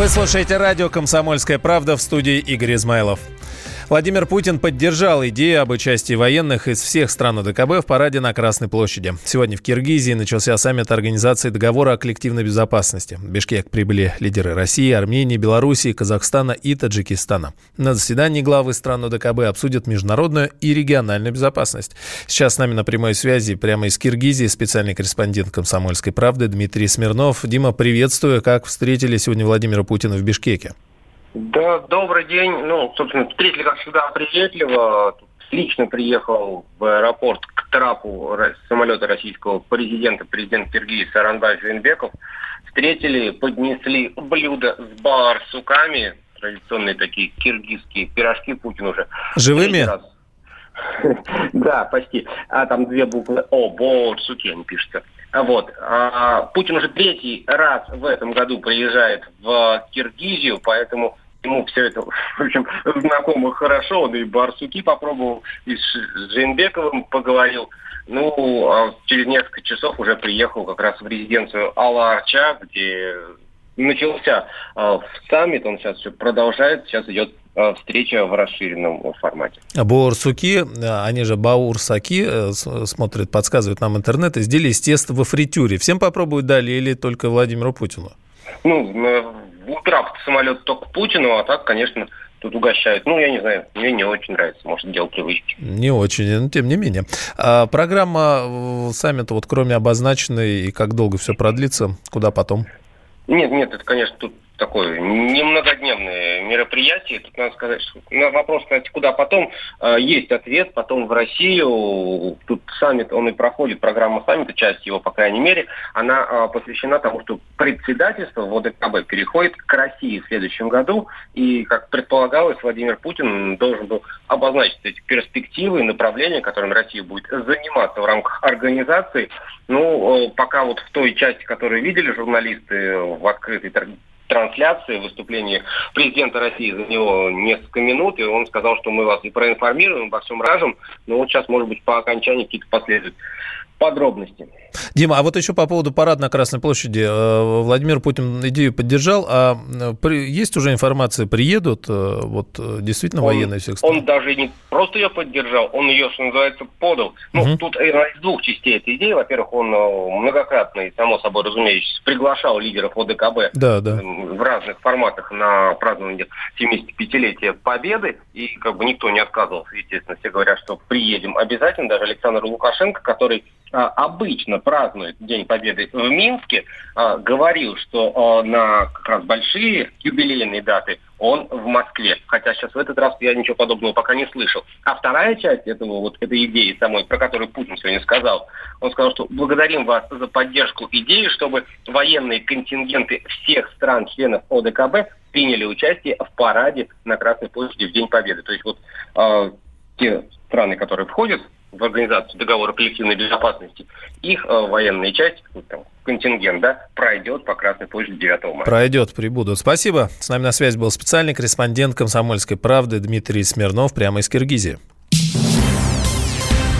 Вы слушаете радио «Комсомольская правда» в студии Игорь Измайлов. Владимир Путин поддержал идею об участии военных из всех стран ОДКБ в параде на Красной площади. Сегодня в Киргизии начался саммит Организации договора о коллективной безопасности. В Бишкек прибыли лидеры России, Армении, Белоруссии, Казахстана и Таджикистана. На заседании главы стран ОДКБ обсудят международную и региональную безопасность. Сейчас с нами на прямой связи прямо из Киргизии специальный корреспондент «Комсомольской правды» Дмитрий Смирнов. Дима, приветствую. Как встретили сегодня Владимира Путина в Бишкеке? Да, добрый день. Ну, собственно, встретили, как всегда, приветливо. Лично приехал в аэропорт к трапу самолета российского президента, президент Киргизии Саранбай Жинбеков. Встретили, поднесли блюдо с барсуками, традиционные такие киргизские пирожки Путин уже. Живыми? Да, почти. А там две буквы О, Борсуки они пишутся. Вот. А, Путин уже третий раз в этом году приезжает в Киргизию, поэтому ему все это, в общем, знакомо хорошо. Он и Барсуки попробовал, и с Жейнбековым поговорил. Ну, а через несколько часов уже приехал как раз в резиденцию Алла-Арча, где начался э, саммит, он сейчас все продолжает, сейчас идет встреча в расширенном формате. Баурсуки, они же баурсаки, э, смотрят, подсказывают нам интернет, изделия из теста во фритюре. Всем попробовать дали или только Владимиру Путину? Ну, в утра самолет только Путину, а так, конечно, тут угощают. Ну, я не знаю, мне не очень нравится, может, дело привычки. Не очень, но тем не менее. А программа э, саммита, вот кроме обозначенной, и как долго все продлится, куда потом? Нет, нет, это, конечно, тут такое немногодневное мероприятие. Тут надо сказать, что на вопрос, кстати, куда потом, э, есть ответ. Потом в Россию. Тут саммит, он и проходит, программа саммита, часть его, по крайней мере, она э, посвящена тому, что председательство в ОДКБ переходит к России в следующем году. И, как предполагалось, Владимир Путин должен был обозначить эти перспективы и направления, которыми Россия будет заниматься в рамках организации. Ну, э, пока вот в той части, которую видели журналисты в открытой трансляции выступления президента России за него несколько минут, и он сказал, что мы вас и проинформируем, обо всем ражем, но вот сейчас, может быть, по окончании какие-то последуют подробности. Дима, а вот еще по поводу парада на Красной площади. Э, Владимир Путин идею поддержал, а э, есть уже информация, приедут э, вот действительно он, военные всех стран? Он даже не просто ее поддержал, он ее, что называется, подал. Ну, угу. тут из двух частей этой идеи. Во-первых, он многократно, и само собой разумеется, приглашал лидеров ОДКБ да, да. в разных форматах на празднование 75-летия Победы, и как бы никто не отказывался, естественно, все говорят, что приедем обязательно, даже Александр Лукашенко, который обычно празднует День Победы в Минске, а, говорил, что а, на как раз большие юбилейные даты он в Москве. Хотя сейчас в этот раз я ничего подобного пока не слышал. А вторая часть этого, вот этой идеи самой, про которую Путин сегодня сказал, он сказал, что благодарим вас за поддержку идеи, чтобы военные контингенты всех стран-членов ОДКБ приняли участие в параде на Красной площади в День Победы. То есть вот э, те страны, которые входят в организацию договора коллективной безопасности, их э, военная часть, там, контингент, да, пройдет по Красной площади 9 мая. Пройдет, прибудут. Спасибо. С нами на связи был специальный корреспондент «Комсомольской правды» Дмитрий Смирнов прямо из Киргизии.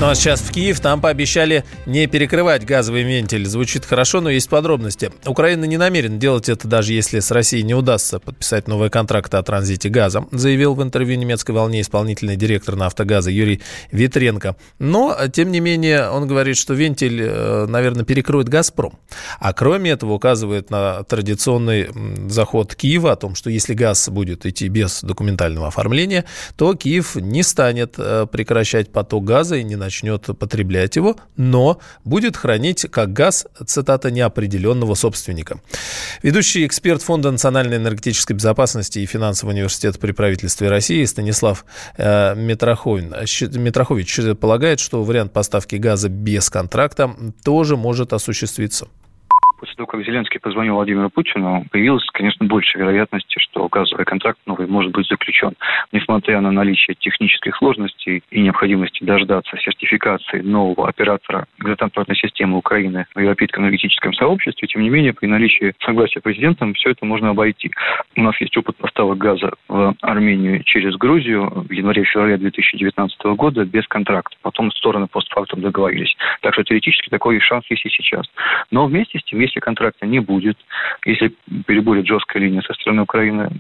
Ну а сейчас в Киев там пообещали не перекрывать газовый вентиль. Звучит хорошо, но есть подробности. Украина не намерена делать это, даже если с Россией не удастся подписать новые контракты о транзите газа, заявил в интервью немецкой волне исполнительный директор «Нафтогаза» Юрий Витренко. Но, тем не менее, он говорит, что вентиль, э, наверное, перекроет «Газпром». А кроме этого указывает на традиционный заход Киева о том, что если газ будет идти без документального оформления, то Киев не станет э, прекращать поток газа и не начнет начнет потреблять его, но будет хранить как газ, цитата, неопределенного собственника. Ведущий эксперт Фонда национальной энергетической безопасности и финансового университета при правительстве России Станислав э, Митрохович полагает, что вариант поставки газа без контракта тоже может осуществиться после того, как Зеленский позвонил Владимиру Путину, появилась, конечно, больше вероятности, что газовый контракт новый может быть заключен. Несмотря на наличие технических сложностей и необходимости дождаться сертификации нового оператора газотранспортной системы Украины в Европейском энергетическом сообществе, тем не менее, при наличии согласия президента все это можно обойти. У нас есть опыт поставок газа в Армению через Грузию в январе-феврале 2019 года без контракта. Потом стороны постфактум договорились. Так что теоретически такой шанс есть и сейчас. Но вместе с тем, если контракта не будет, если перебудет жесткая линия со стороны Украины,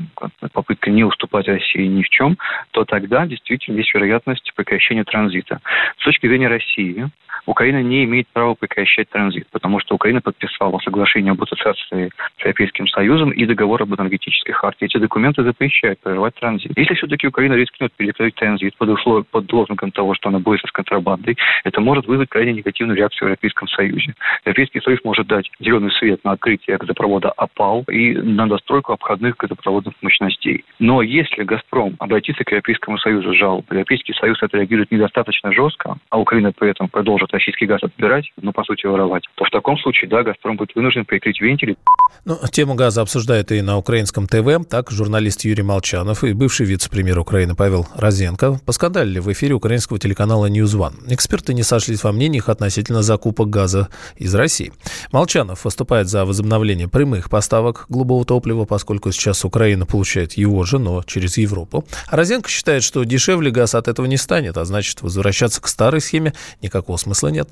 попытка не уступать России ни в чем, то тогда действительно есть вероятность прекращения транзита. С точки зрения России, Украина не имеет права прекращать транзит, потому что Украина подписала соглашение об ассоциации с Европейским Союзом и договор об энергетической харте. Эти документы запрещают прерывать транзит. Если все-таки Украина рискнет перекрыть транзит под, услов... под лозунгом того, что она борется с контрабандой, это может вызвать крайне негативную реакцию в Европейском Союзе. Европейский Союз может дать зеленый свет на открытие газопровода ОПАЛ и на достройку обходных газопроводных мощностей. Но если «Газпром» обратится к Европейскому Союзу с жалобой, Европейский Союз отреагирует недостаточно жестко, а Украина при этом продолжит российский газ отбирать, ну, по сути, воровать, то в таком случае, да, «Газпром» будет вынужден прикрыть вентили. Ну, тему газа обсуждают и на украинском ТВ. Так, журналист Юрий Молчанов и бывший вице-премьер Украины Павел Розенко поскандалили в эфире украинского телеканала News One. Эксперты не сошлись во мнениях относительно закупок газа из России. Молчанов выступает за возобновление прямых поставок голубого топлива, поскольку сейчас Украина получает его же, но через Европу. А Розенко считает, что дешевле газ от этого не станет, а значит, возвращаться к старой схеме никакого смысла нет.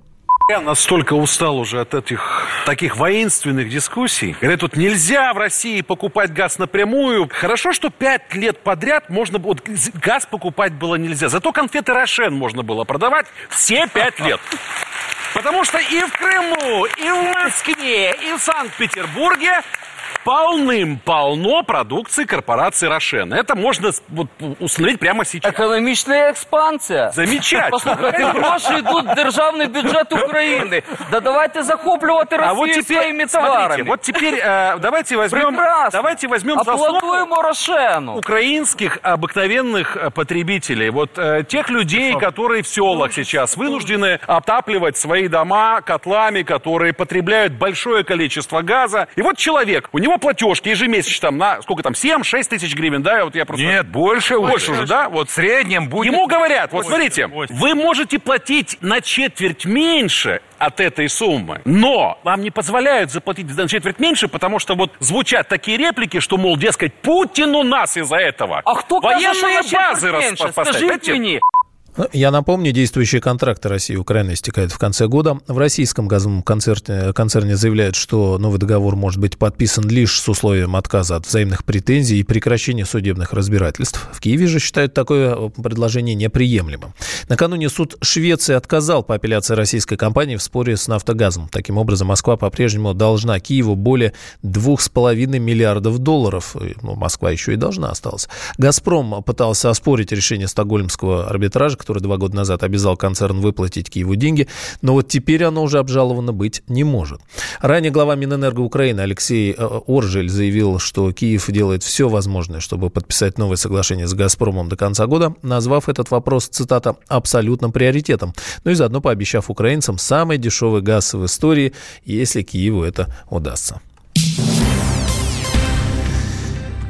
Я настолько устал уже от этих таких воинственных дискуссий. Говорят, тут нельзя в России покупать газ напрямую. Хорошо, что пять лет подряд можно вот, газ покупать было нельзя. Зато конфеты Рошен можно было продавать все пять лет. Потому что и в Крыму, и в Москве, и в Санкт-Петербурге полным-полно продукции корпорации Рошен. Это можно вот, установить прямо сейчас. Економічна експансія. Замечательно. Послухайте, гроші йдуть в державний бюджет України. Да давайте захоплювати Росію а вот теперь, своими товарами. Смотрите, вот теперь э, давайте возьмем, Прекрасно. давайте возьмем за Аплодуємо Рошену. украинских обыкновенных э, потребителей, вот э, тех людей, которые в селах сейчас вынуждены отапливать свои дома котлами, которые потребляют большое количество газа. И вот человек, у него платежки ежемесячно там на сколько там 7-6 тысяч гривен, да? Вот я просто Нет, больше, больше уже, да? Вот В среднем будет... Ему говорят, вот смотрите, восемь. вы можете платить на четверть меньше от этой суммы, но вам не позволяют заплатить на четверть меньше, потому что вот звучат такие реплики, что, мол, дескать, Путин у нас из-за этого. А що Военные базы четверть рас- менше? Ну, Я напомню, действующие контракты России и Украины истекают в конце года. В российском газовом концерне, концерне заявляют, что новый договор может быть подписан лишь с условием отказа от взаимных претензий и прекращения судебных разбирательств. В Киеве же считают такое предложение неприемлемым. Накануне суд Швеции отказал по апелляции российской компании в споре с «Нафтогазом». Таким образом, Москва по-прежнему должна Киеву более 2,5 миллиардов долларов. Ну, Москва еще и должна осталась. «Газпром» пытался оспорить решение стокгольмского арбитража, который два года назад обязал концерн выплатить Киеву деньги, но вот теперь оно уже обжаловано быть не может. Ранее глава Минэнерго Украины Алексей э, Оржель заявил, что Киев делает все возможное, чтобы подписать новое соглашение с «Газпромом» до конца года, назвав этот вопрос, цитата, абсолютным приоритетом, ну и заодно пообещав украинцам самый дешевый газ в истории, если Киеву это удастся.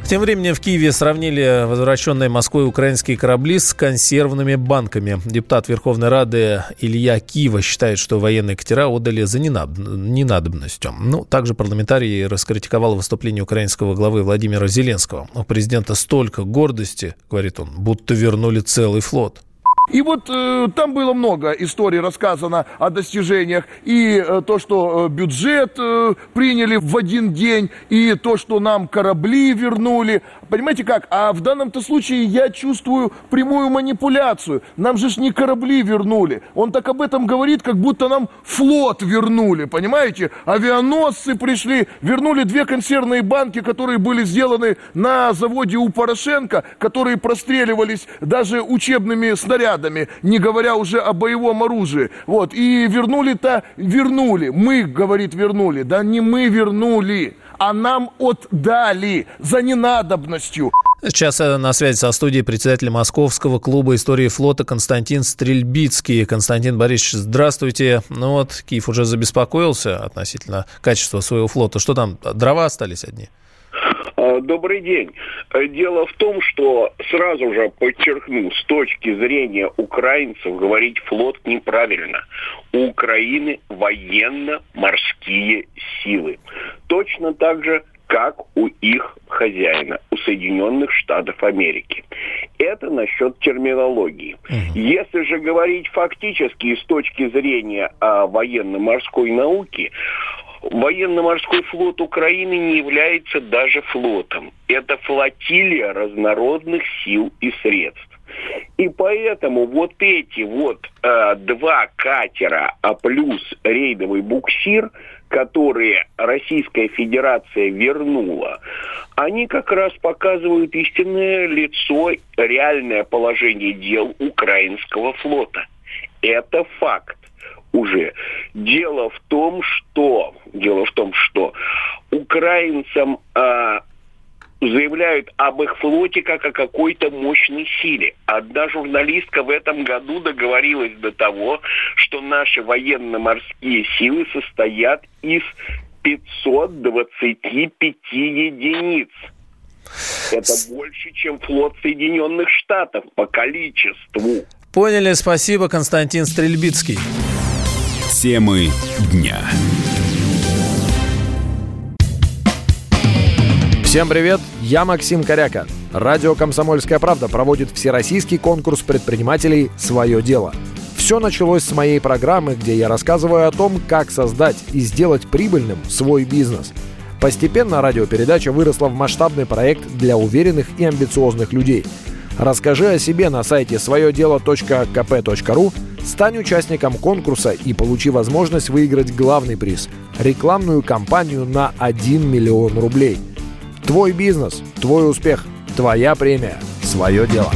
Тем временем в Киеве сравнили возвращенные Москвой украинские корабли с консервными банками. Депутат Верховной Рады Илья Киева считает, что военные катера отдали за ненад... ненадобностью. Ну, также парламентарий раскритиковал выступление украинского главы Владимира Зеленского. У президента столько гордости, говорит он, будто вернули целый флот. И вот э, там было много историй рассказано о достижениях. И э, то, что э, бюджет э, приняли в один день, и то, что нам корабли вернули. Понимаете как? А в данном-то случае я чувствую прямую манипуляцию. Нам же ж не корабли вернули. Он так об этом говорит, как будто нам флот вернули. Понимаете? Авианосцы пришли, вернули две консервные банки, которые были сделаны на заводе у Порошенко, которые простреливались даже учебными снарядами, не говоря уже о боевом оружии. Вот. И вернули-то, вернули. Мы, говорит, вернули. Да не мы вернули, а нам отдали за ненадобностью. Сейчас э, на связи со студией председатель Московского клуба истории флота Константин Стрельбицкий. Константин Борисович, здравствуйте. Ну вот, Киев уже забеспокоился относительно качества своего флота. Что там, дрова остались одни? Добрый день. Э, Дело в том, что сразу же подчеркну, с точки зрения украинцев говорить флот неправильно. У Украины военно-морские силы. Точно так же, как у их хозяина, у Соединенных Штатов Америки. Это насчет терминологии. Если же говорить фактически с точки зрения а, военно-морской науки, Военно-морской флот Украины не является даже флотом. Это флотилия разнородных сил и средств. И поэтому вот эти вот э, два катера, а плюс рейдовый буксир, которые Российская Федерация вернула, они как раз показывают истинное лицо, реальное положение дел украинского флота. Это факт уже. Дело в том, что дело в том, что украинцам э, заявляют об их флоте как о какой-то мощной силе. Одна журналистка в этом году договорилась до того, что наши военно-морские силы состоят из 525 единиц. Это больше, чем флот Соединенных Штатов по количеству. Поняли, спасибо, Константин Стрельбицкий. Темы дня. Всем привет, я Максим Коряка. Радио «Комсомольская правда» проводит всероссийский конкурс предпринимателей «Свое дело». Все началось с моей программы, где я рассказываю о том, как создать и сделать прибыльным свой бизнес. Постепенно радиопередача выросла в масштабный проект для уверенных и амбициозных людей. Расскажи о себе на сайте своедело.кп.ру, стань участником конкурса и получи возможность выиграть главный приз – рекламную кампанию на 1 миллион рублей – Твой бизнес, твой успех, твоя премия, свое дело.